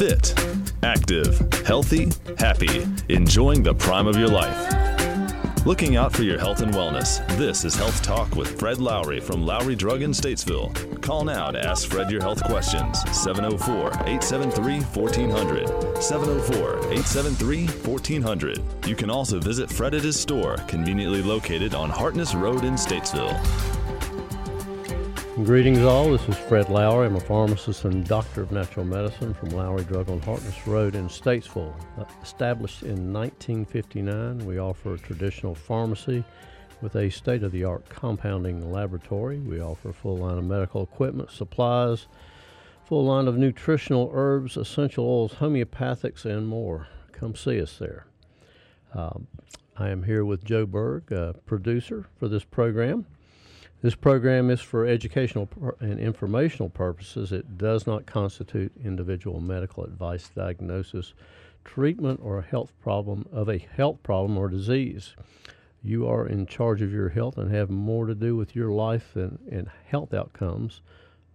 Fit, active, healthy, happy, enjoying the prime of your life. Looking out for your health and wellness. This is Health Talk with Fred Lowry from Lowry Drug in Statesville. Call now to ask Fred your health questions. 704 873 1400. 704 873 1400. You can also visit Fred at his store, conveniently located on Hartness Road in Statesville. Greetings, all. This is Fred Lowry. I'm a pharmacist and doctor of natural medicine from Lowry Drug on Hartness Road in Statesville. Uh, established in 1959, we offer a traditional pharmacy with a state of the art compounding laboratory. We offer a full line of medical equipment, supplies, full line of nutritional herbs, essential oils, homeopathics, and more. Come see us there. Um, I am here with Joe Berg, uh, producer for this program. This program is for educational and informational purposes. It does not constitute individual medical advice, diagnosis, treatment, or a health problem of a health problem or disease. You are in charge of your health and have more to do with your life and, and health outcomes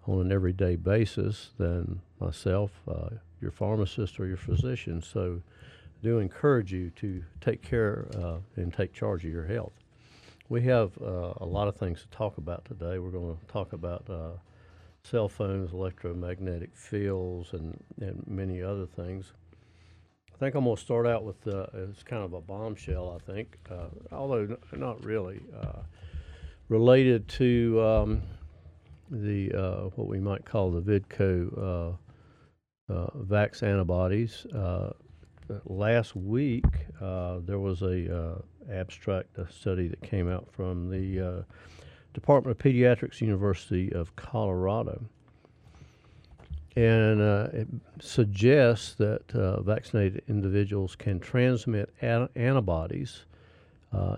on an everyday basis than myself, uh, your pharmacist, or your physician. So, I do encourage you to take care uh, and take charge of your health. We have uh, a lot of things to talk about today. We're going to talk about uh, cell phones, electromagnetic fields, and, and many other things. I think I'm going to start out with uh, it's kind of a bombshell. I think, uh, although not really, uh, related to um, the uh, what we might call the Vidco vax antibodies. last week, there was a abstract a study that came out from the uh, Department of Pediatrics, University of Colorado. And uh, it suggests that uh, vaccinated individuals can transmit an- antibodies uh,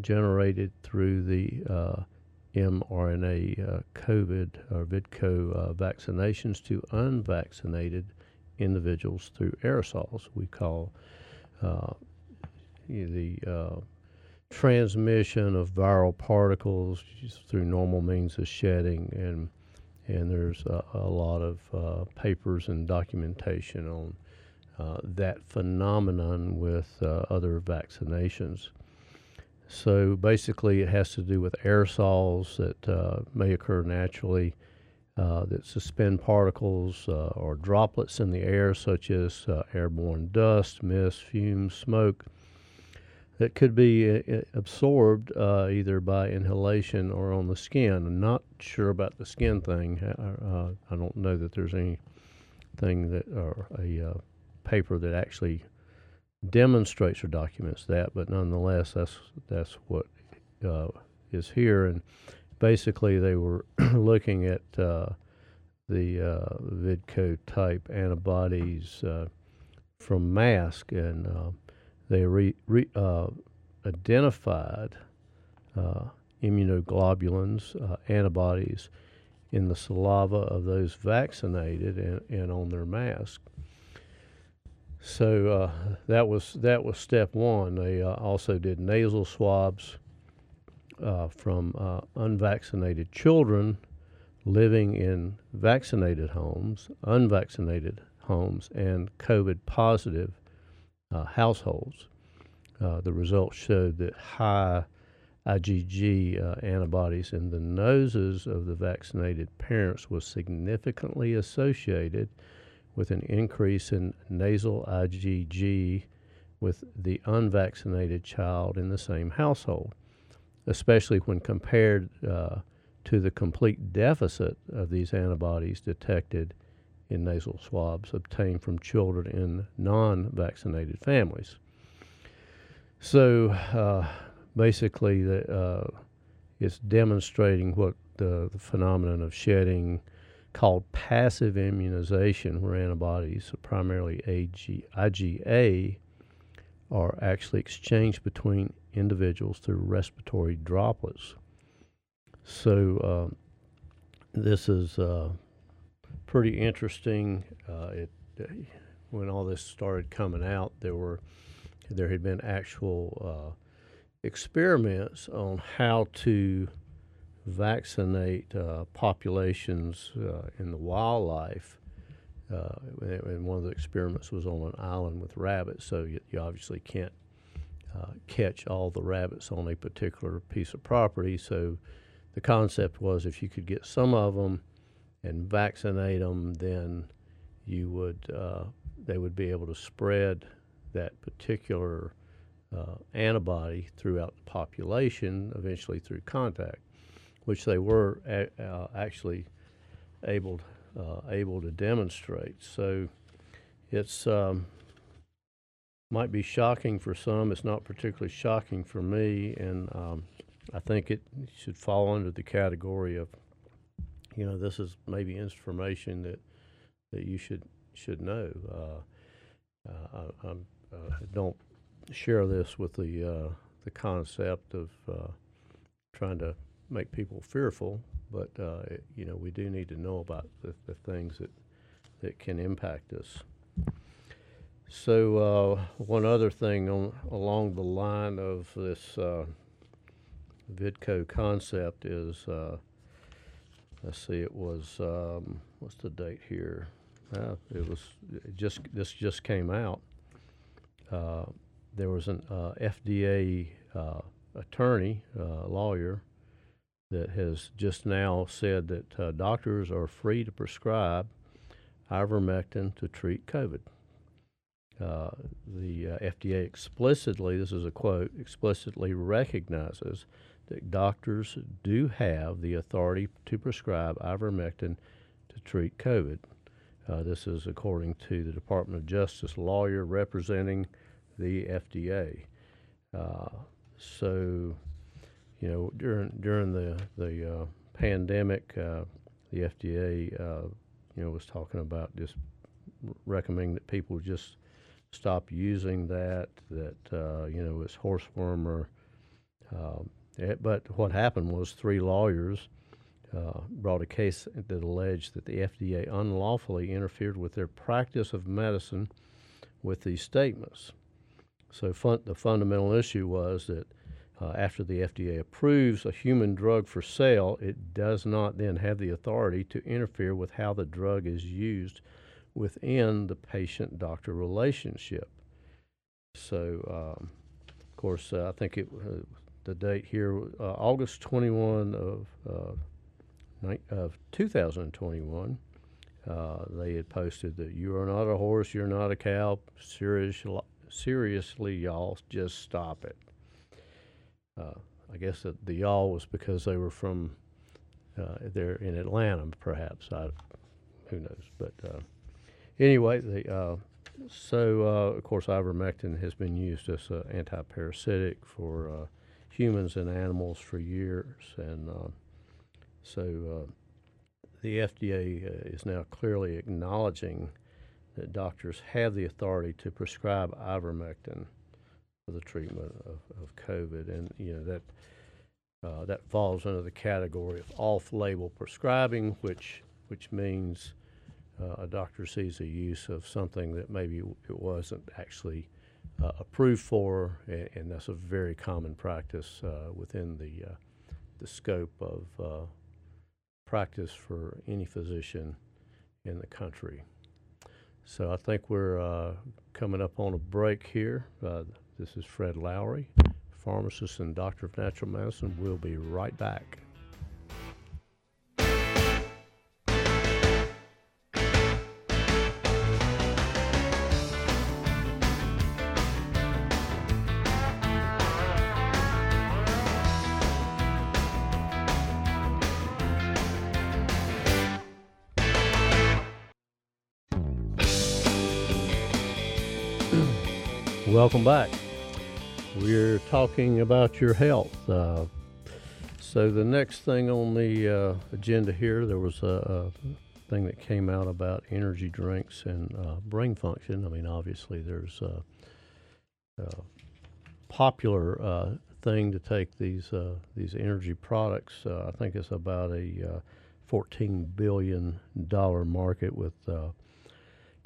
generated through the uh, mRNA uh, COVID or VIDCO vaccinations to unvaccinated individuals through aerosols. We call the uh, transmission of viral particles through normal means of shedding, and and there's a, a lot of uh, papers and documentation on uh, that phenomenon with uh, other vaccinations. So basically, it has to do with aerosols that uh, may occur naturally. Uh, that suspend particles or droplets in the air, such as airborne dust, mist, fumes, smoke, that could be uh, absorbed uh, either by inhalation or on the skin. I'm not sure about the skin thing. Uh, I don't know that there's anything that or a uh, paper that actually demonstrates or documents that, but nonetheless, that's that's what uh, is here. And basically, they were looking at uh, the Vidco type antibodies from mask and they re, re, uh, identified uh, immunoglobulins, uh, antibodies, in the saliva of those vaccinated and, and on their mask. So uh, that was that was step one. They uh, also did nasal swabs from unvaccinated children living in vaccinated homes, unvaccinated homes, and COVID positive uh, households. Uh, the results showed that high IgG uh, antibodies in the noses of the vaccinated parents was significantly associated with an increase in nasal IgG with the unvaccinated child in the same household, especially when compared uh, to the complete deficit of these antibodies detected in nasal swabs obtained from children in non vaccinated families. So uh, basically, the, uh, it's demonstrating what the, the, phenomenon of shedding called passive immunization, where antibodies, primarily AG, IgA, are actually exchanged between individuals through respiratory droplets. So uh, this is uh, pretty interesting. Uh, it, uh, when all this started coming out, there were there had been actual uh, experiments on how to vaccinate uh, populations in the wildlife and one of the experiments was on an island with rabbits, so you, you obviously can't uh, catch all the rabbits on a particular piece of property. So the concept was if you could get some of them and vaccinate them, then you would uh, they would be able to spread that particular uh, antibody throughout the population, eventually through contact, which they were a- uh, actually able uh, able to demonstrate. So it's um, might be shocking for some. It's not particularly shocking for me, and um, I think it should fall under the category of, you know, this is maybe information that that you should should know. Uh, uh, I, uh, don't share this with the uh, the concept of uh, trying to make people fearful, but it, you know we do need to know about the, the things that that can impact us. So uh, one other thing on along the line of this uh, Vidco concept is, uh, let's see, it was um, what's the date here? Uh, it was it just this just came out. Uh, there was an uh, FDA uh, attorney, uh, lawyer, that has just now said that uh, doctors are free to prescribe ivermectin to treat COVID. The FDA explicitly, this is a quote, explicitly recognizes that doctors do have the authority to prescribe ivermectin to treat COVID. Uh, this is according to the Department of Justice lawyer representing the FDA. Uh, so, you know, during during the the uh, pandemic, uh, the FDA, you know, was talking about just recommending that people just stop using that. That uh, you know it's horseworm or. But what happened was three lawyers uh, brought a case that alleged that the FDA unlawfully interfered with their practice of medicine with these statements. So fun- the fundamental issue was that uh, after the FDA approves a human drug for sale, it does not then have the authority to interfere with how the drug is used within the patient doctor relationship. So, um, of course, uh, I think it uh, the date here uh, August 21 of uh, of 2021. Uh, they had posted that you are not a horse, you're not a cow. Serious, seriously, y'all, just stop it. Uh, I guess that the y'all was because they were from there in Atlanta, perhaps. I, who knows? But anyway, the, uh, so uh, of course ivermectin has been used as an anti-parasitic for uh, humans and animals for years, and uh, so uh, the FDA uh, is now clearly acknowledging that doctors have the authority to prescribe ivermectin for the treatment of, of COVID, and you know that. that falls under the category of off-label prescribing, which which means uh, a doctor sees a use of something that maybe it wasn't actually uh, approved for, and, and, that's a very common practice uh, within the uh, the scope of uh, practice for any physician in the country. So I think we're uh, coming up on a break here. this is Fred Lowry, pharmacist and doctor of natural medicine. We'll be right back. Welcome back. We're talking about your health. Uh, so, the next thing on the uh, agenda here, there was a, a, thing that came out about energy drinks and uh, brain function. I mean, obviously, there's a, a popular uh, thing to take these uh, these energy products. Uh, I think it's about a $14 billion market with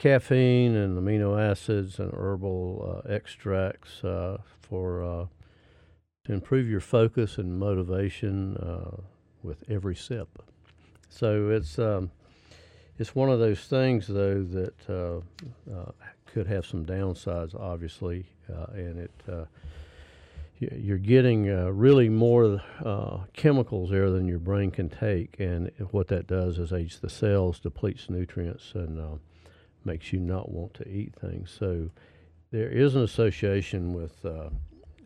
caffeine and amino acids and herbal uh, extracts uh, for uh, to improve your focus and motivation uh, with every sip. So it's um, it's one of those things though that uh, could have some downsides, obviously, and it you're getting uh, really more uh, chemicals there than your brain can take, and what that does is aids the cells, depletes nutrients, and uh, makes you not want to eat things. So there is an association with uh,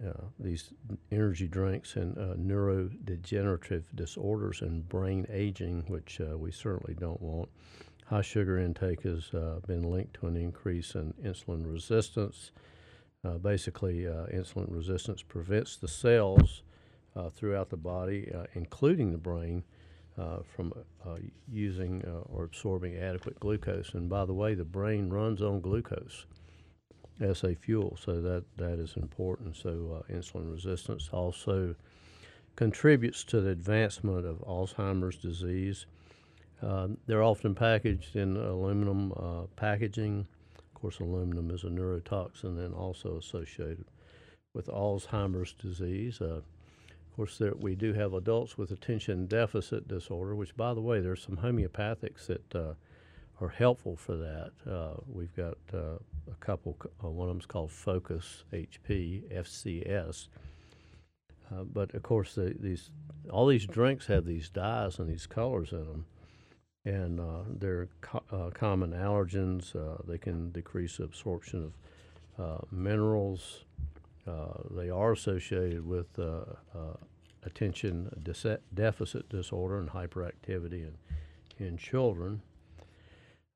uh, these energy drinks and uh, neurodegenerative disorders and brain aging, which uh, we certainly don't want. High sugar intake has uh, been linked to an increase in insulin resistance. Uh, basically, insulin resistance prevents the cells throughout the body, including the brain, uh, from uh, using uh, or absorbing adequate glucose. And by the way, the brain runs on glucose as a fuel, so that, that is important. So, uh, insulin resistance also contributes to the advancement of Alzheimer's disease. Uh, they're often packaged in aluminum uh, packaging. Of course, aluminum is a neurotoxin and also associated with Alzheimer's disease. Uh, course, there, we do have adults with attention deficit disorder, which, by the way, there's some homeopathics that uh, are helpful for that. Uh, we've got uh, a couple, uh, one of them's called Focus HP, FCS. Uh, but of course, the, these all these drinks have these dyes and these colors in them, and uh, they're co- common allergens. They can decrease absorption of minerals. Uh, they are associated with uh, uh, attention dese- deficit disorder and hyperactivity in, in children.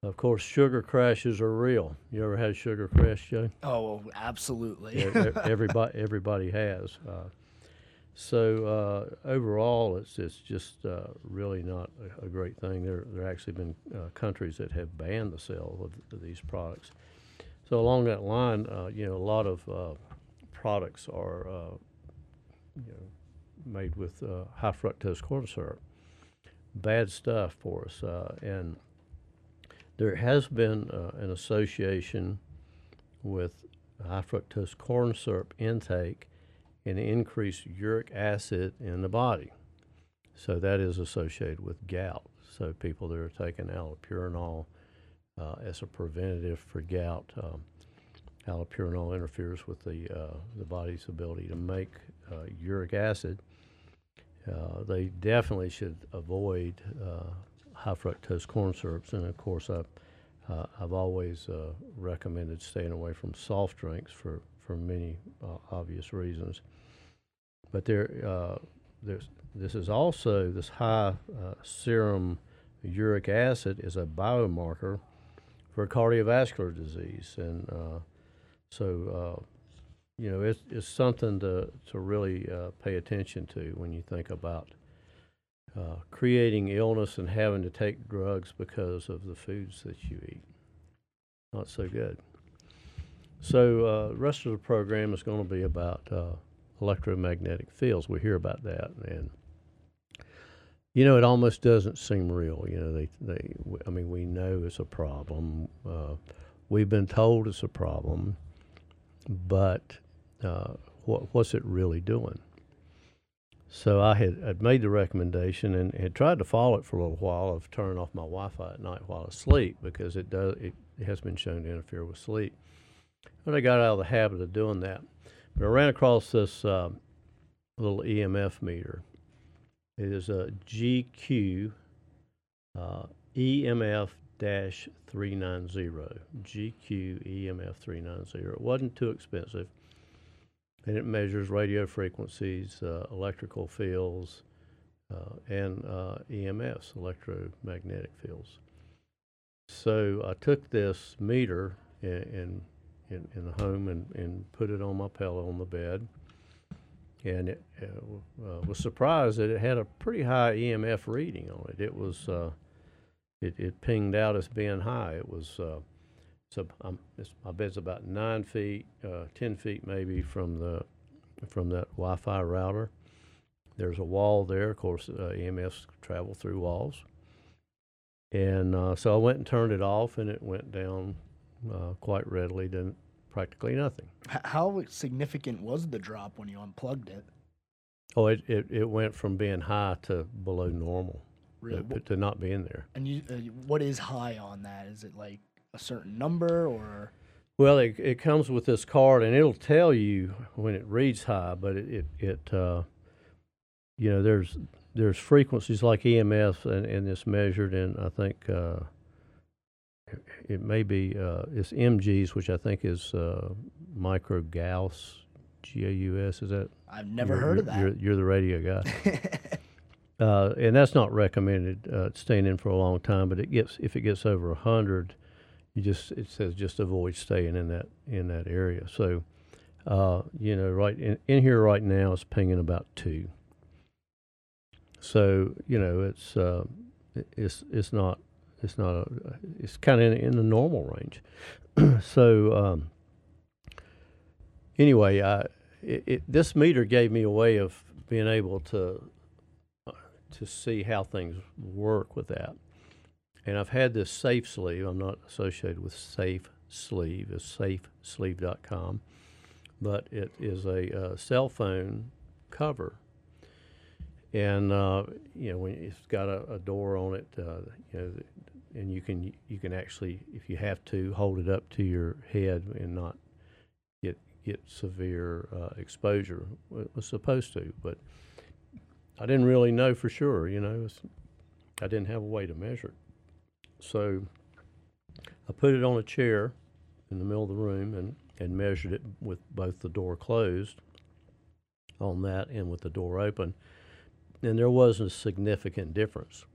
Of course, sugar crashes are real. You ever had a sugar crash, Joe? Oh, absolutely. Everybody, everybody has. Uh, so uh, overall, it's it's just uh, really not a, a great thing. There there actually been uh, countries that have banned the sale of, of these products. So along that line, uh, you know, a lot of uh, products are uh, you know made with uh, high fructose corn syrup. Bad stuff for us, uh, and there has been uh, an association with high fructose corn syrup intake and increased uric acid in the body. So that is associated with gout. So people that are taking allopurinol uh, as a preventative for gout, um, allopurinol interferes with the uh, the body's ability to make uh, uric acid. Uh, they definitely should avoid uh, high fructose corn syrups, and of course, I, uh, I've always uh, recommended staying away from soft drinks for for many uh, obvious reasons. But there, uh, there's this is also this high uh, serum uric acid is a biomarker for cardiovascular disease, and uh, so uh, you know it's it's something to to really uh, pay attention to when you think about. Uh, creating illness and having to take drugs because of the foods that you eat. Not so good. So, uh, the rest of the program is going to be about uh, electromagnetic fields. We hear about that, and you know, it almost doesn't seem real. You know, they, they, I mean, we know it's a problem. Uh, we've been told it's a problem, but uh, what, what's it really doing? So I had I'd made the recommendation and had tried to follow it for a little while of turning off my Wi-Fi at night while asleep because it does it, has been shown to interfere with sleep. But I got out of the habit of doing that. But I ran across this uh, little EMF meter. It is a GQ uh, EMF 390. GQ EMF 390. It wasn't too expensive. And it measures radio frequencies, uh, electrical fields, uh, and uh, EMFs, electromagnetic fields. So I took this meter in, in, in, the home and, and put it on my pillow on the bed. And it uh, was surprised that it had a pretty high EMF reading on it. It was, uh, it, it pinged out as being high. It was, uh, so um, it's, my bed's about nine feet, uh, ten feet maybe from the from that Wi-Fi router. There's a wall there. Of course, uh, EMFs travel through walls. And uh, so I went and turned it off, and it went down uh, quite readily to practically nothing. How significant was the drop when you unplugged it? Oh, it, it, it went from being high to below normal. Really? to, to not be in there. And you, uh, what is high on that? Is it like a certain number or? Well, it, it comes with this card, and it'll tell you when it reads high. But it it, it uh, you know there's there's frequencies like EMF, and, and it's measured in I think uh, it may be uh, it's MGs, which I think is uh, micro Gauss, G A U S. Is that? I've never heard of that. You're, you're the radio guy. uh, and that's not recommended uh, staying in for a long time. But it gets if it gets over hundred, you just it says just avoid staying in that in that area. So, uh, you know, right in, in here right now it's pinging about two. So you know it's uh, it's it's not it's not a, it's kind of in, in the normal range. so um, anyway, I it, it, this meter gave me a way of being able to to see how things work with that. And I've had this safe sleeve. I'm not associated with Safe Sleeve. It's safesleeve.com, but it is a uh, cell phone cover. And uh, you know, when it's got a, a door on it, uh, you know, and you can you can actually, if you have to, hold it up to your head and not get get severe uh, exposure. It was supposed to, but I didn't really know for sure. You know, It's- I didn't have a way to measure it. So I put it on a chair in the middle of the room and, and measured it with both the door closed on that and with the door open. And there wasn't a significant difference.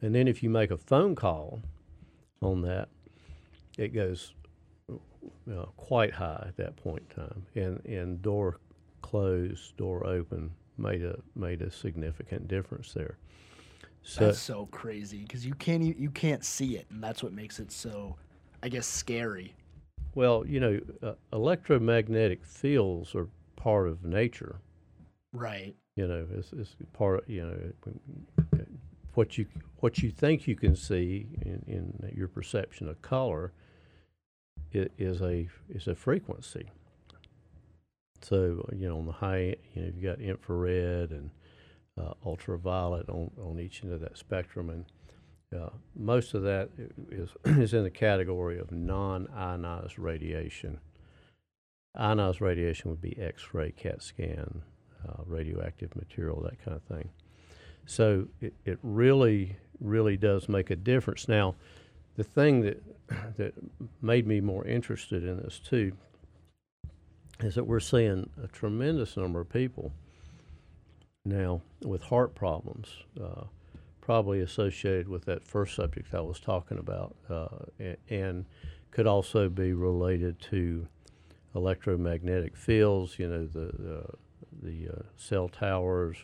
And then if you make a phone call on that, it goes uh, quite high at that point in time, and and door closed, door open made a made a significant difference there. So That's so crazy because you can't you can't see it, and that's what makes it so, I guess, scary. well, you know, uh, electromagnetic fields are part of nature. Right. You know, it's, it's part of you know what you what you think you can see in, in your perception of color is a is a frequency. So you know, on the high, you know, you've got infrared and uh, ultraviolet on, on each end of that spectrum, and uh, most of that is is in the category of non-ionized radiation. Ionized radiation would be X-ray, CAT scan, uh, radioactive material, that kind of thing. So it, it really, really does make a difference. Now, the thing that that made me more interested in this too is that we're seeing a tremendous number of people now with heart problems, uh, probably associated with that first subject I was talking about, uh, and, could also be related to electromagnetic fields. You know, the the, the uh, cell towers,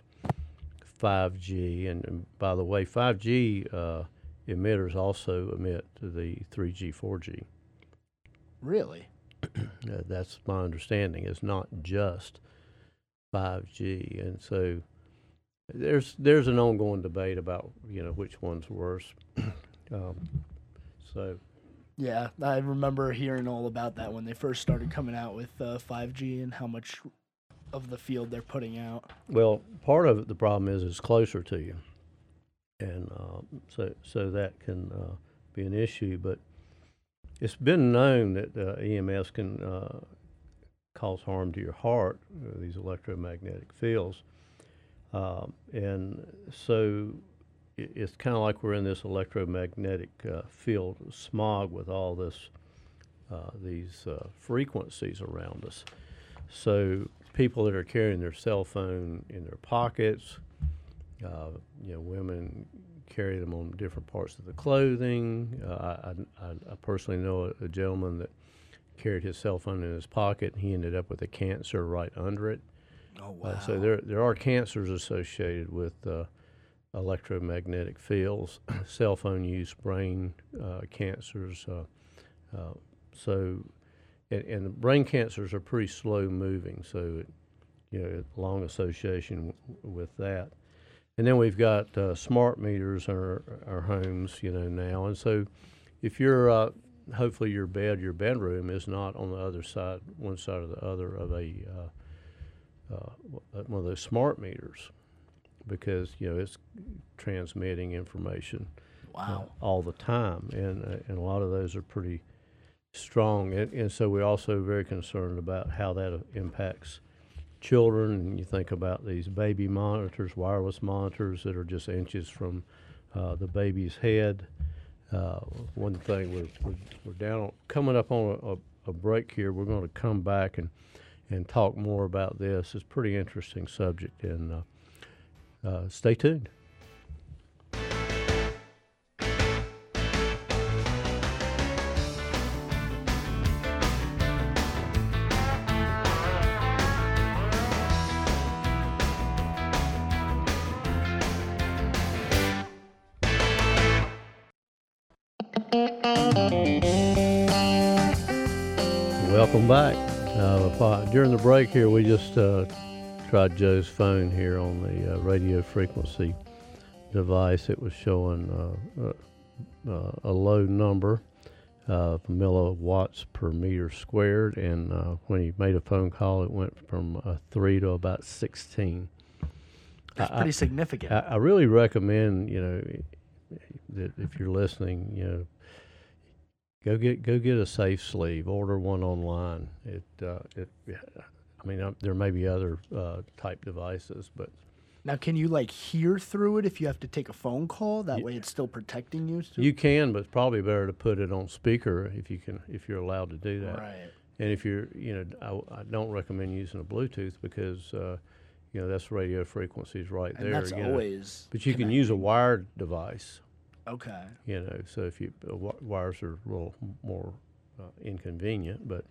5G, and, and by the way, 5G uh, emitters also emit the 3G, 4G. Really. Uh, that's my understanding. It's not just 5G, and so there's there's an ongoing debate about you know which one's worse. um, so Yeah, I remember hearing all about that when they first started coming out with uh, 5G and how much of the field they're putting out. Well, part of it, the problem is it's closer to you, and uh, so so that can uh, be an issue. But it's been known that uh, EMS can uh, cause harm to your heart. Uh, these electromagnetic fields, um, and so i- it's kind of like we're in this electromagnetic uh, field smog with all this uh, these uh, frequencies around us. So people that are carrying their cell phone in their pockets, you know, women carry them on different parts of the clothing. Uh, I, I, I personally know a, a gentleman that carried his cell phone in his pocket. and He ended up with a cancer right under it. Oh wow. Uh, so there there are cancers associated with uh, electromagnetic fields, cell phone use, brain uh, cancers. Uh, uh, so, and, and brain cancers are pretty slow moving. So, it, you know, long association w- with that. And then we've got uh, smart meters in our, our homes, you know, now. And so, if you're uh, hopefully your bed, your bedroom is not on the other side, one side or the other of a uh, uh, uh, one of those smart meters. because you know it's transmitting information Wow. all the time, and uh, and a lot of those are pretty strong, and, and so we're also very concerned about how that impacts children. And you think about these baby monitors, wireless monitors that are just inches from uh, the baby's head. Uh, one thing we're, we're, we're down coming up on a, a, a break here. We're going to come back and and talk more about this. It's a pretty interesting subject, and uh, uh, stay tuned. Break here, we just uh, tried Joe's phone here on the uh, radio frequency device. It was showing uh, uh, uh, a low number of milliwatts per meter squared, and uh, when he made a phone call, it went from uh, three to about 16. That's I- pretty significant. I, I really recommend, you know, that if you're listening, you know, go get go get a safe sleeve. Order one online. It uh, it. I mean, um, there may be other uh, type devices, but now, can you like hear through it if you have to take a phone call? That Ye- way, it's still protecting you. too? you can. But it's probably better to put it on speaker if you can, if you're allowed to do that. right. And if you're, you know, I, I don't recommend using a Bluetooth because, uh, you know, that's radio frequencies right And there. that's you know. always. But you can use a wired device. Okay. you know so if you uh, wires are a little more uh, inconvenient but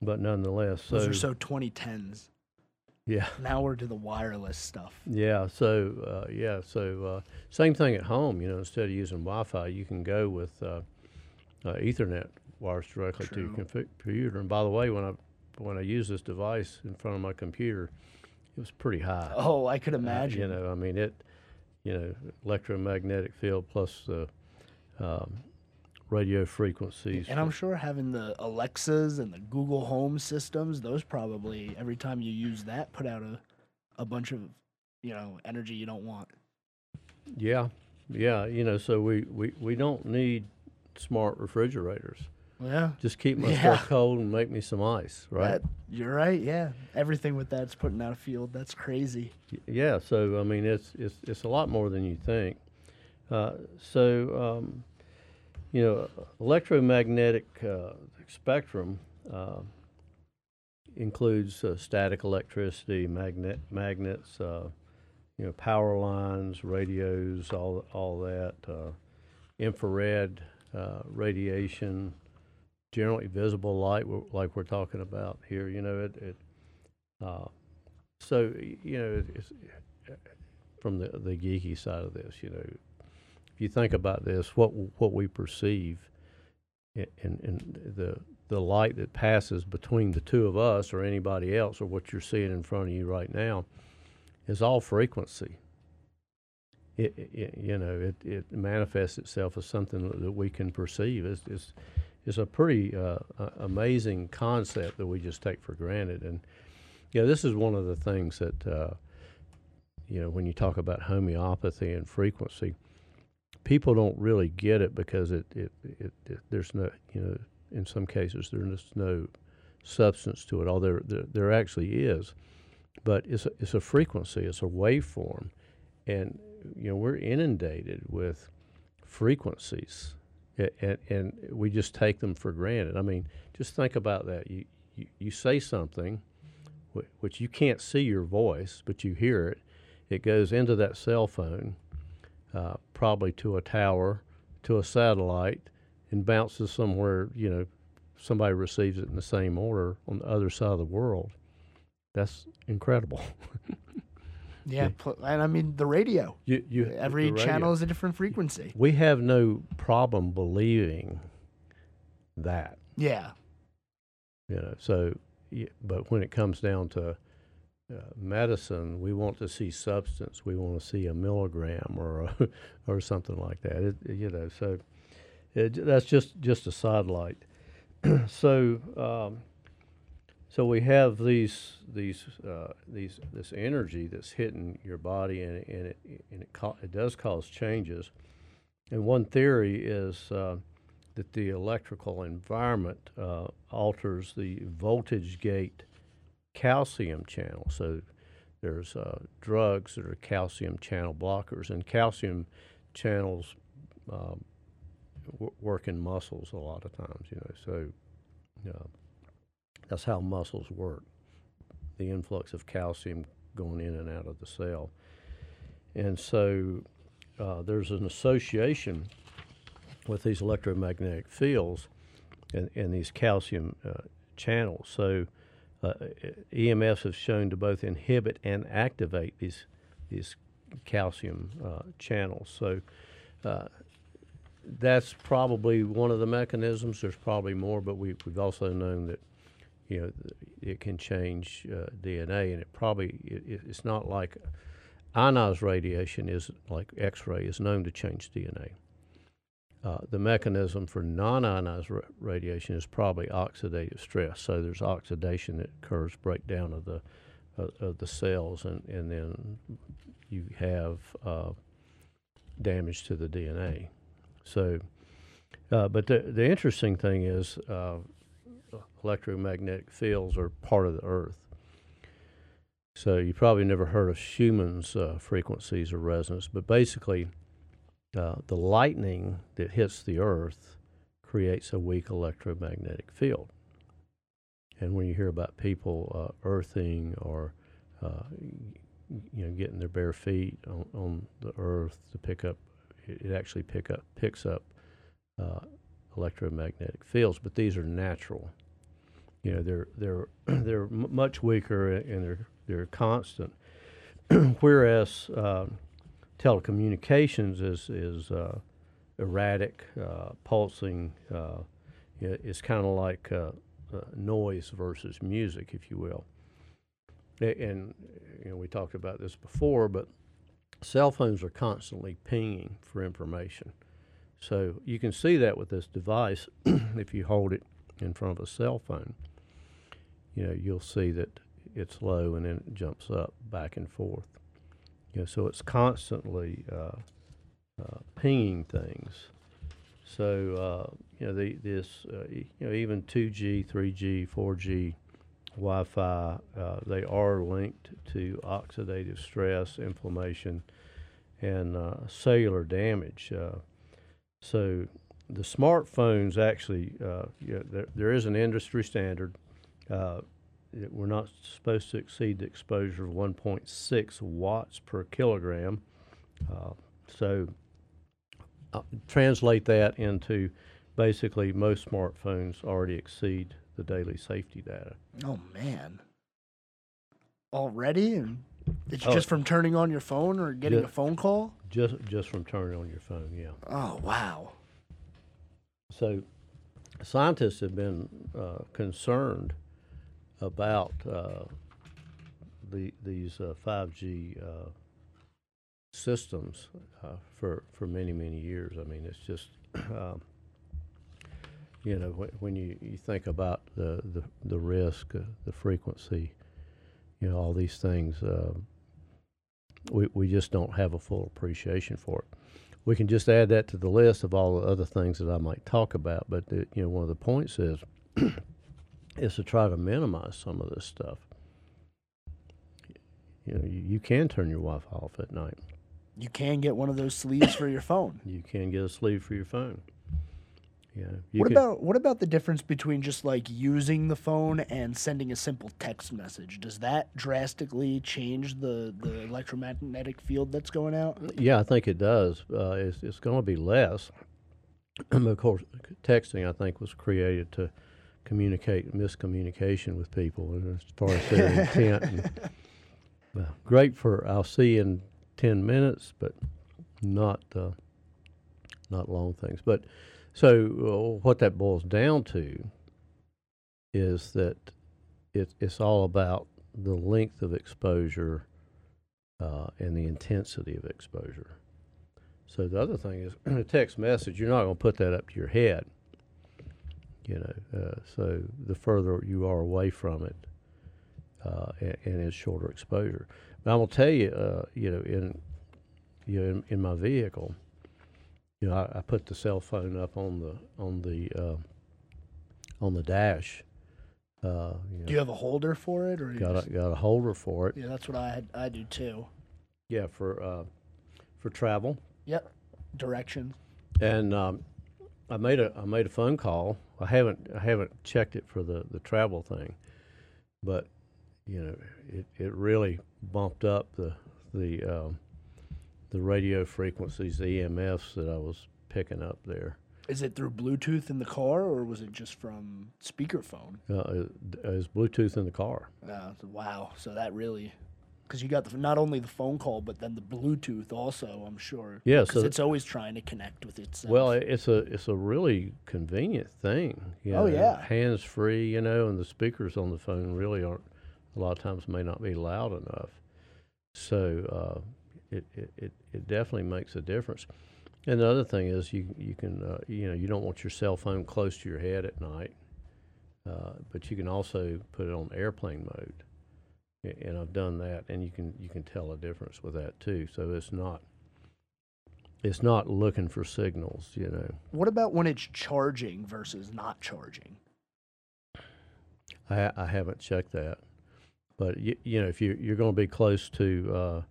but nonetheless so, Those are so 2010s. yeah Now we're to the wireless stuff. yeah so uh, yeah so uh, same thing at home you know instead of using wi-fi you can go with uh, uh, ethernet wires directly to your True. computer and by the way when i when i use this device in front of my computer it was pretty high Oh, I could Uh, imagine. you know, I mean it. You know, electromagnetic field plus the um, radio frequencies. And I'm sure having the Alexas and the Google Home systems, those probably every time you use that, put out a, a bunch of, you know, energy you don't want. yeah, yeah. You know, so we, we, we don't need smart refrigerators. Yeah. Just keep my Yeah. stuff cold and make me some ice, right? That- you're right. Yeah. Everything with that's putting out a field. That's crazy. Yeah, so I mean, it's it's it's a lot more than you think. Uh, so um, you know, electromagnetic uh, spectrum uh, includes uh, static electricity, magnet magnets, uh, you know, power lines, radios, all all that, uh, infrared uh, radiation, generally visible light, like we're talking about here. You know, it. it so you know, from the the geeky side of this, you know, if you think about this, what what we perceive, and and the the light that passes between the two of us or anybody else or what you're seeing in front of you right now, is all frequency. It, it you know it, it manifests itself as something that- we can perceive. It's it's, it's a pretty uh, amazing concept that we just take for granted and. Yeah, this is one of the things that, uh, you know, when you talk about homeopathy and frequency, people don't really get it because it, it, it, it there's no, you know, in some cases there's no substance to it. Although there, there, actually is, but it's a, it's a frequency, it's a waveform, and you know we're inundated with frequencies, and, and we just take them for granted. I mean, just think about that. You you, you say something which you can't see your voice, but you hear it. It goes into that cell phone, uh, probably to a tower, to a satellite, and bounces somewhere. You know, somebody receives it in the same order on the other side of the world. That's incredible. Yeah. Pl- And I mean, the radio. You, you, Every the radio. channel is a different frequency. We have no problem believing that. Yeah. you know so but when it comes down to uh, medicine we want to see substance. We want to see a milligram or a, or something like that. It, you know so it, that's just just a sidelight. So um, So we have these these uh, these this energy that's hitting your body, and, it- and it and it, ca- it does cause changes. And one theory is uh, that the electrical environment uh, alters the voltage gate calcium channel. So there's uh, drugs that are calcium channel blockers, and calcium channels um, work in muscles a lot of times. You know, so uh, that's how muscles work. The influx of calcium going in and out of the cell, and so uh, there's an association with these electromagnetic fields and, and these calcium uh, channels. So uh, EMFs have shown to both inhibit and activate these these calcium uh, channels. So uh, that's probably one of the mechanisms. There's probably more, but we, we've also known that you know it can change uh, DNA, and it probably it- it's not like ionized radiation is like X-ray is known to change DNA. Uh, the mechanism for non-ionized ra- radiation is probably oxidative stress. So there's oxidation that occurs, breakdown of the uh, of the cells, and, and then you have uh, damage to the DNA. So, uh, but the the interesting thing is, uh, electromagnetic fields are part of the Earth. So you probably never heard of Schumann's uh, frequencies or resonance, but basically, uh, the lightning that hits the Earth creates a weak electromagnetic field. And when you hear about people uh, earthing or uh, you know getting their bare feet on, on the Earth to pick up, it, actually pick up picks up uh, electromagnetic fields. But these are natural. You know they're they're they're much weaker and they're they're constant. Whereas uh, telecommunications is is uh, erratic, uh, pulsing. Uh, it's kind of like uh, uh, noise versus music, if you will. And you know we talked about this before, but cell phones are constantly pinging for information. So you can see that with this device if you hold it in front of a cell phone. You know you'll see that it's low and then it jumps up back and forth. You know, so it's constantly uh, uh, pinging things. So uh, you know, the, this uh, you know even 2G, 3G, 4G, Wi-Fi, uh, they are linked to oxidative stress, inflammation, and cellular damage. So the smartphones actually, uh, yeah, there, there is an industry standard. Uh, it- we're not supposed to exceed the exposure of 1.6 watts per kilogram. Uh, so uh, translate that into basically most smartphones already exceed the daily safety data. Oh man. Already and it's Oh. just from turning on your phone or getting Yeah. a phone call? Just just from turning on your phone, yeah. Oh wow. So scientists have been uh, concerned about uh, the these uh, 5G uh, systems uh, for for many many years. I mean, it's just um, you know wh- when you, you think about the the, the risk, the frequency, you know, all these things. Uh, we, we just don't have a full appreciation for it we can just add that to the list of all the other things that I might talk about. But the, you know, one of the points is is to try to minimize some of this stuff. You know, you, you can turn your Wi-Fi off at night. You can get one of those sleeves for your phone. You can get a sleeve for your phone. Yeah. You what about what about the difference between just like using the phone and sending a simple text message? Does that drastically change the the electromagnetic field that's going out? Yeah, I think it does. Uh, it's it's going to be less. of course, texting I think was created to communicate miscommunication with people as far as their intent. And, great for I'll see you in ten minutes, but not uh, not long things. But so uh, what that boils down to is that it, it's all about the length of exposure uh, and the intensity of exposure. So the other thing is a text message. You're not going to put that up to your head. You know, uh, so the further you are away from it, uh, and, and it's shorter exposure. But I will tell you, uh, you know, in you know, in, in my vehicle, you know, I, I put the cell phone up on the on the uh, on the dash. Uh, you know, Do you have a holder for it, or got a, got a holder for it. yeah, that's what I had, I do too. Yeah, for uh, for travel. Yep, directions. And um, I made a I made a phone call. I haven't I haven't checked it for the, the travel thing, but you know it, it really bumped up the the um, the radio frequencies, the EMFs that I was picking up there. Is it through Bluetooth in the car, or was it just from speakerphone? Uh, it, it's Bluetooth in the car. Uh, wow, so that really, because you got the not only the phone call, but then the Bluetooth also. I'm sure. Yeah, because so it's always trying to connect with itself. Well, it's a it's a really convenient thing. You Oh, yeah. hands free. You know, and the speakers on the phone really aren't. A lot of times may not be loud enough. So uh, it, it it it definitely makes a difference. And the other thing is you you can uh, you know you don't want your cell phone close to your head at night, uh, but you can also put it on airplane mode. And I've done that, and you can you can tell a difference with that too. So it's not it's not looking for signals, you know. what about when it's charging versus not charging? I, I haven't checked that, but you, you know, if you you're going to be close to, uh,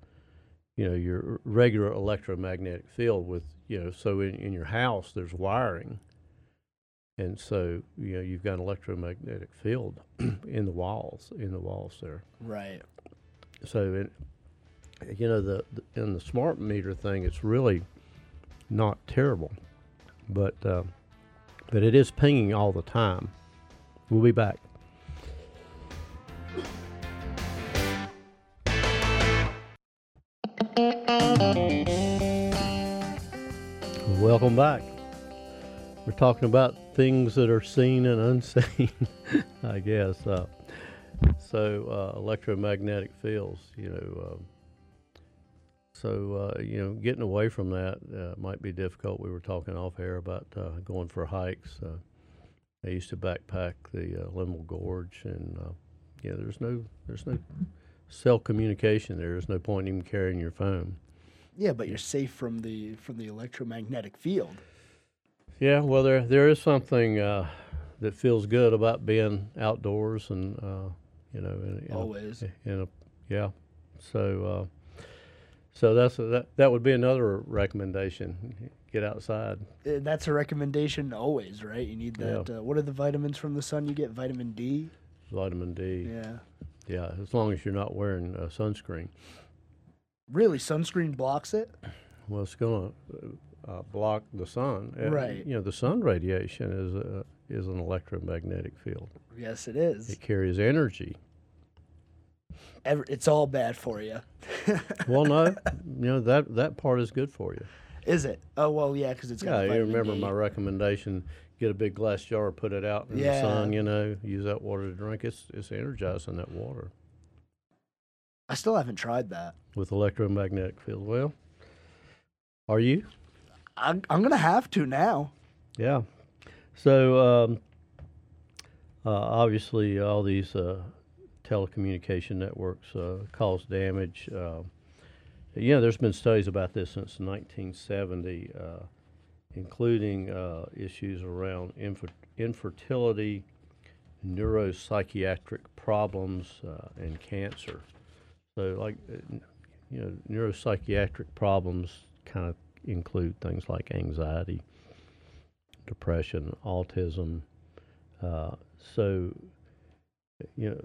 you know, your regular electromagnetic field with, you know, so in, in your house there's wiring, and so you know you've got an electromagnetic field in the walls in the walls there. Right. So it, you know, the, the in the smart meter thing, it's really not terrible, but uh, but it is pinging all the time. We'll be back. Welcome back. We're talking about things that are seen and unseen, I guess. Uh, so uh, electromagnetic fields, you know. Um, so uh, you know, getting away from that uh, might be difficult. We were talking off air about uh, going for hikes. Uh, I used to backpack the uh, Linville Gorge, and uh, yeah, there's no there's no cell communication there. There's no point in even carrying your phone. Yeah, but you're safe from the from the electromagnetic field. Yeah, well, there there is something uh, that feels good about being outdoors, and uh, you know, in, in a- Always. in a yeah. So uh, so that's a, that that would be another recommendation. Get outside. Uh, That's a recommendation always, right? You need Yeah. that. Uh, what are the vitamins from the sun you get? Vitamin D. Vitamin D. Yeah. Yeah, as long as you're not wearing uh, sunscreen. Really, sunscreen blocks it. Well, it's going to uh, block the sun. Uh, Right. You know, the sun radiation is a, is an electromagnetic field. Yes, it is. It carries energy. Ev- it's all bad for you. Well, no, you know that that part is good for you. Is it? Oh well, yeah, because it's got Yeah, you remember D. my recommendation: get a big glass jar, put it out in Yeah. the sun. You know, use that water to drink. It's it's energizing that water I still haven't tried that. with electromagnetic field. Well, are you? I'm, I'm gonna have to now. Yeah. So um, uh, obviously, all these uh, telecommunication networks uh, cause damage. Uh, you know, there's been studies about this since 1970, uh, including uh, issues around infer- infertility, neuropsychiatric problems, and cancer. So, like, you know, neuropsychiatric problems kind of include things like anxiety, depression, autism. Uh, so, you know,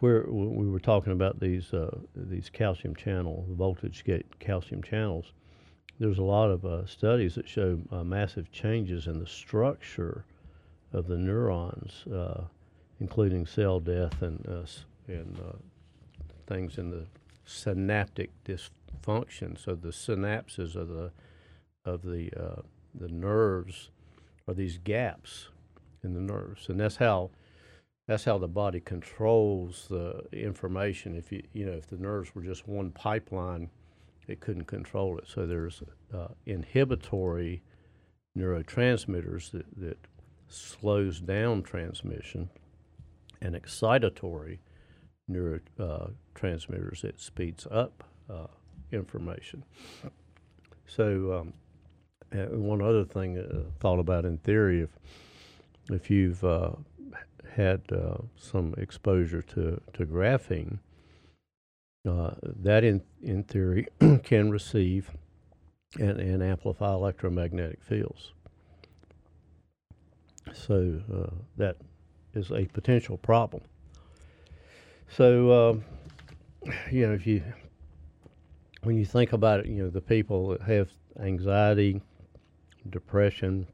where we were talking about these uh, these calcium channel voltage gate calcium channels, there's a lot of uh, studies that show uh, massive changes in the structure of the neurons, uh, including cell death and uh, and things in the synaptic dysfunction. So the synapses of the of the uh, the nerves are these gaps in the nerves, and that's how that's how the body controls the information. If you you know if the nerves were just one pipeline, it couldn't control it. So there's uh, inhibitory neurotransmitters that, that slows down transmission, and excitatory neurotransmitters uh, it speeds up uh, information. So um, one other thing uh, thought about in theory, if if you've uh, had uh, some exposure to, to graphene, uh, that in, in theory can receive and, and amplify electromagnetic fields. So uh, that is a potential problem. So, um, you know, if you, when you think about it, you know, the people that have anxiety, depression,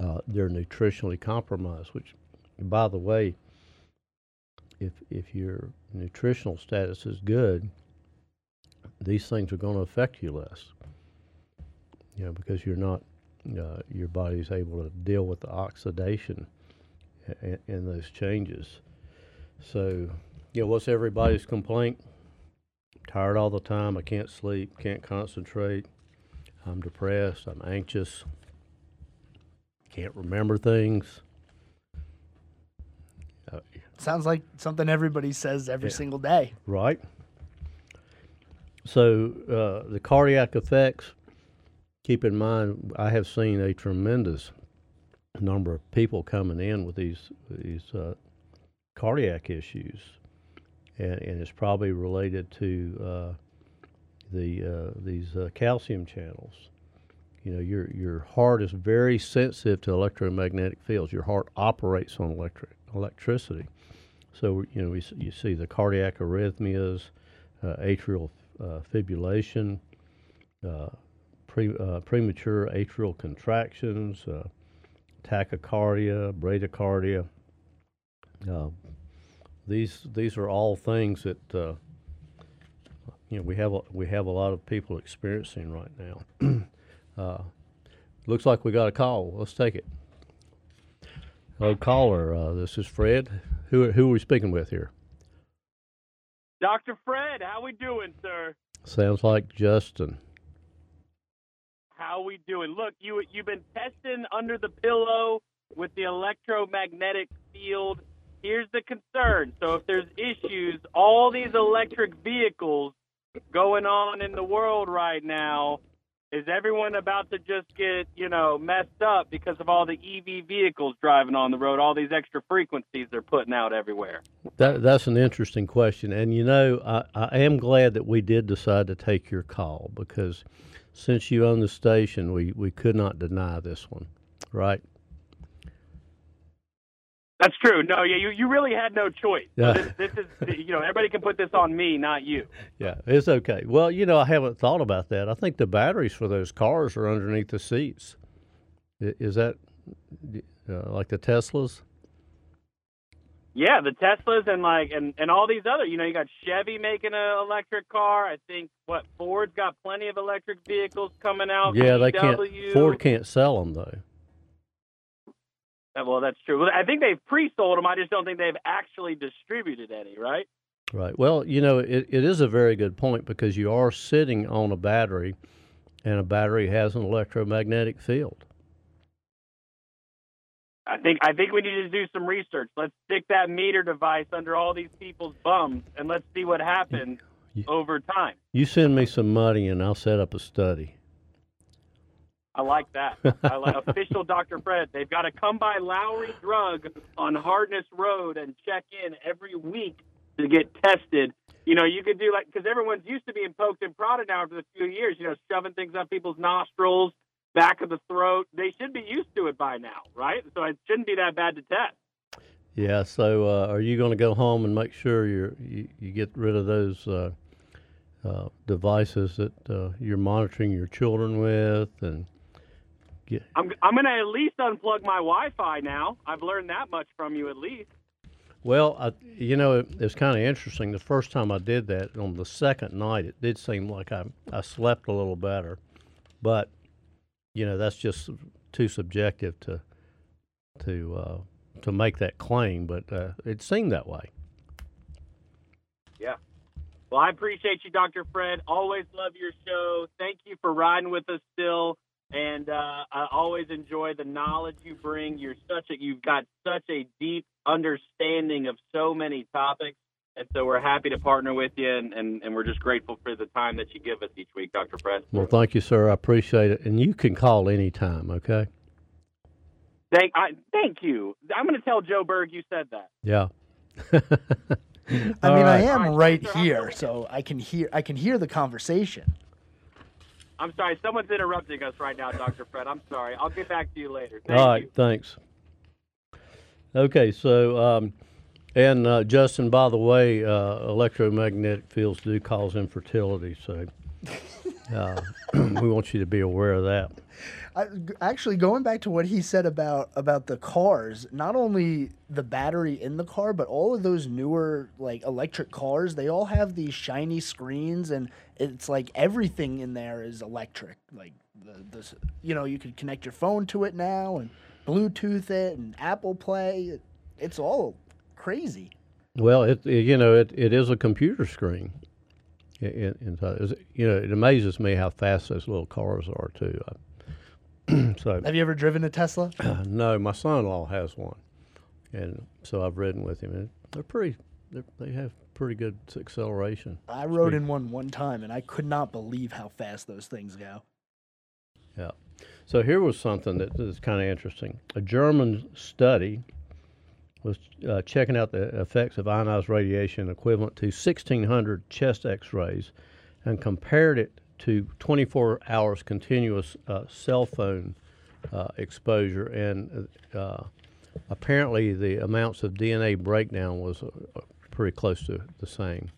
uh, they're nutritionally compromised, which, by the way, if if your nutritional status is good, these things are going to affect you less. You know, because you're not, uh, your body's able to deal with the oxidation and, and those changes. So, you know, what's everybody's complaint? tired all the time. I can't sleep. Can't concentrate. I'm depressed. I'm anxious can't remember things. Uh, Sounds like something everybody says every yeah. single day. Right. So uh, the cardiac effects. Keep in mind, I have seen a tremendous number of people coming in with these these uh, cardiac issues, and, and, it's probably related to uh, the uh, these uh, calcium channels you know, your your heart is very sensitive to electromagnetic fields. Your heart operates on electric electricity. So you know, we, you see the cardiac arrhythmias, uh, atrial uh, fibrillation, uh, pre, uh, premature atrial contractions, uh, tachycardia, bradycardia. Uh, these these are all things that you know we have a, we have a lot of people experiencing right now. Uh, looks like we got a call. Let's take it. Hello, caller. Uh, this is Fred. Who who are we speaking with here? Dr. Fred, how we doing, sir? Sounds like Justin. How we doing? Look, you you've been testing under the pillow with the electromagnetic field. Here's the concern. So if there's issues, all these electric vehicles going on in the world right now, is everyone about to just get, you know, messed up because of all the EV vehicles driving on the road, all these extra frequencies they're putting out everywhere? That, that's an interesting question. And, you know, I, I am glad that we did decide to take your call because since you own the station, we, we could not deny this one, right? That's true. No, yeah, you, you really had no choice. Yeah. This, this is, you know, everybody can put this on me, not you. Yeah, it's okay. Well, you know, I haven't thought about that. I think the batteries for those cars are underneath the seats. Is that uh, like the Teslas? Yeah, the Teslas and like and and all these other, you know, you got Chevy making an electric car. I think what Ford's got plenty of electric vehicles coming out. Yeah, they can't. Ford can't sell them though. Well, that's true. I think they've pre-sold them. I just don't think they've actually distributed any, right? Right. Well, you know, it, it is a very good point because you are sitting on a battery, and a battery has an electromagnetic field. I think I think we need to do some research. Let's stick that meter device under all these people's bums, and let's see what happens you, over time. You send me some money, and I'll set up a study. I like that. I like official Dr. Fred. They've got to come by Lowry Drug on Hartness Road and check in every week to get tested. You know, you could do like because everyone's used to being poked and prodded now for a few years. You know, shoving things up people's nostrils, back of the throat. They should be used to it by now, right? So it shouldn't be that bad to test. Yeah. So, uh, are you going to go home and make sure you you get rid of those uh, uh, devices that uh, you're monitoring your children with, and yeah. I'm I'm going to at least unplug my Wi-Fi now. I've learned that much from you at least. Well, I, you know, it, it's kind of interesting. The first time I did that, on the second night, it did seem like I I slept a little better, but you know that's just too subjective to to uh, to make that claim. But uh, it seemed that way. Yeah. Well, I appreciate you, Dr. Fred. Always love your show. Thank you for riding with us still and uh, I always enjoy the knowledge you bring. You're such a you've got such a deep understanding of so many topics, and so we're happy to partner with you, and, and, and we're just grateful for the time that you give us each week, Dr. Fred. Well, thank you, sir. I appreciate it. And you can call anytime, okay? Thank I, thank you. I'm going to tell Joe Berg you said that. Yeah. I mean, I am All right, right here, so I can hear I can hear the conversation. I'm sorry, someone's interrupting us right now, Dr. Fred. I'm sorry. I'll get back to you later. Thank All right, you. thanks. Okay, so um, and uh, Justin, by the way, uh, electromagnetic fields do cause infertility, so uh, we want you to be aware of that. I, actually, going back to what he said about about the cars, not only the battery in the car, but all of those newer like electric cars, they all have these shiny screens, and it's like everything in there is electric. Like the this, you know, you could connect your phone to it now and Bluetooth it and Apple Play. It, it's all crazy. Well, it, it- you know it, it is a computer screen. In- inside. It- You know, it amazes me how fast those little cars are too. so Have you ever driven a Tesla? Uh, no, my son-in-law has one, and so I've ridden with him, and they're pretty. They're, they have pretty good acceleration. I rode Speed. in one one time, and I could not believe how fast those things go. Yeah. So here was something that is kind of interesting. A German study was uh, checking out the effects of ionized radiation equivalent to 1,600 chest X-rays, and compared it to 24 hours continuous uh, cell phone uh, exposure, and uh, apparently the amounts of DNA breakdown was uh, pretty close to the same.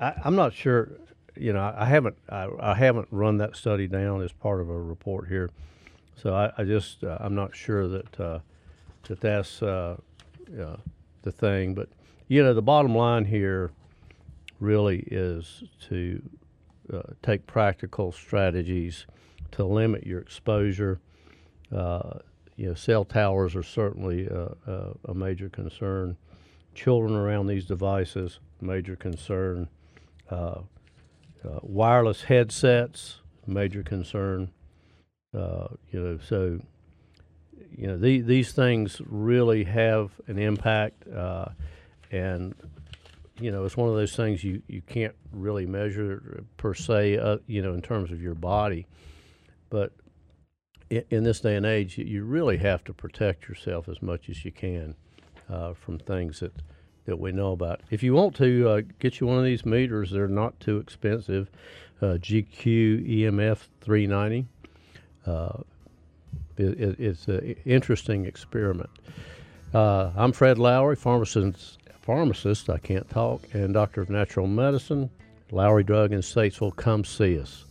I, I'm not sure. You know, I, haven't I, I haven't run that study down as part of a report here, so I, I just uh, I'm not sure that that that's uh, the thing. But you know, the bottom line here really is to uh, take practical strategies to limit your exposure. Uh, you know, cell towers are certainly uh, uh, a major concern. Children around these devices, major concern. Uh, uh, wireless headsets, major concern. You know, so you know the, these things really have an impact, uh, and you know it's one of those things you, you can't really measure per se. Uh, you know, in terms of your body, but in, in this day and age, you- really have to protect yourself as much as you can uh, from things that that we know about. If you want to uh, get you one of these meters, they're not too expensive. Uh, GQ EMF 390. It, it, it's an interesting experiment. Uh, I'm Fred Lowry, pharmacist, pharmacist, I can't talk, and doctor of natural medicine, Lowry Drug in Statesville. Come see us.